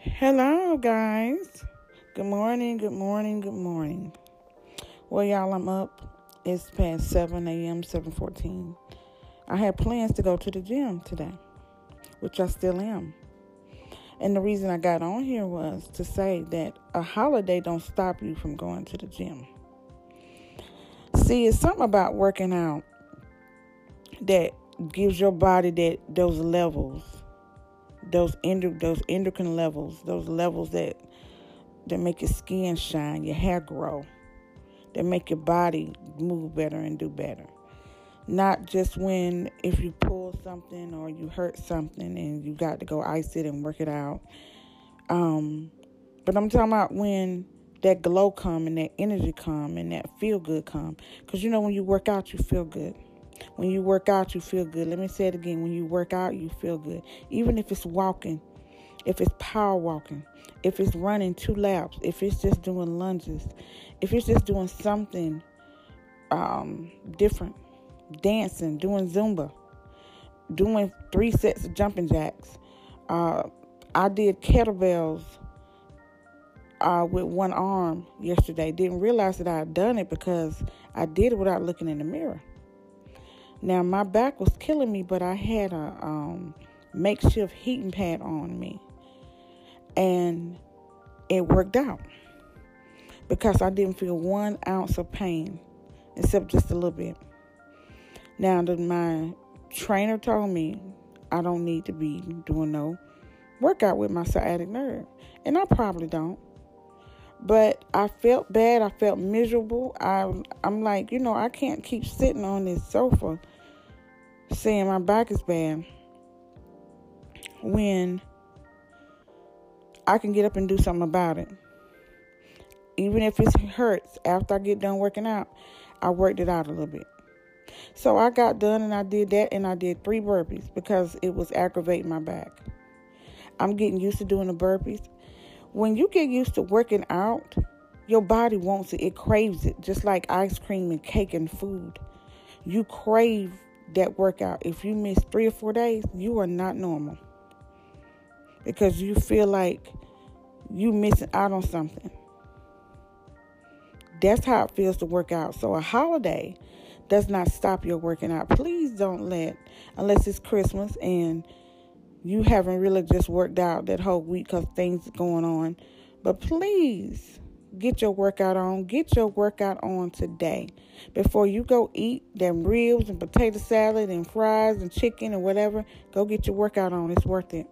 Hello, guys. Good morning, good morning, good morning. Well, y'all, I'm up. It's past 7 a.m., 7.14. I had plans to go to the gym today, which I still am. And the reason I got on here was to say that a holiday don't stop you from going to the gym. See, it's something about working out that gives your body that those levels those endo, those endocrine levels, those levels that that make your skin shine, your hair grow, that make your body move better and do better. Not just when if you pull something or you hurt something and you got to go ice it and work it out. Um, but I'm talking about when that glow come and that energy come and that feel good come. Cause you know when you work out, you feel good. When you work out, you feel good. Let me say it again. When you work out, you feel good. Even if it's walking, if it's power walking, if it's running two laps, if it's just doing lunges, if it's just doing something um, different, dancing, doing Zumba, doing three sets of jumping jacks. Uh, I did kettlebells uh, with one arm yesterday. Didn't realize that I had done it because I did it without looking in the mirror. Now my back was killing me, but I had a um, makeshift heating pad on me, and it worked out because I didn't feel one ounce of pain, except just a little bit. Now that my trainer told me I don't need to be doing no workout with my sciatic nerve, and I probably don't. But I felt bad. I felt miserable. I, I'm like, you know, I can't keep sitting on this sofa saying my back is bad when I can get up and do something about it. Even if it hurts after I get done working out, I worked it out a little bit. So I got done and I did that and I did three burpees because it was aggravating my back. I'm getting used to doing the burpees. When you get used to working out, your body wants it. It craves it, just like ice cream and cake and food. You crave that workout. If you miss three or four days, you are not normal because you feel like you missing out on something. That's how it feels to work out. So a holiday does not stop your working out. Please don't let, unless it's Christmas and you haven't really just worked out that whole week because things going on. But please get your workout on. Get your workout on today. Before you go eat them ribs and potato salad and fries and chicken and whatever, go get your workout on. It's worth it.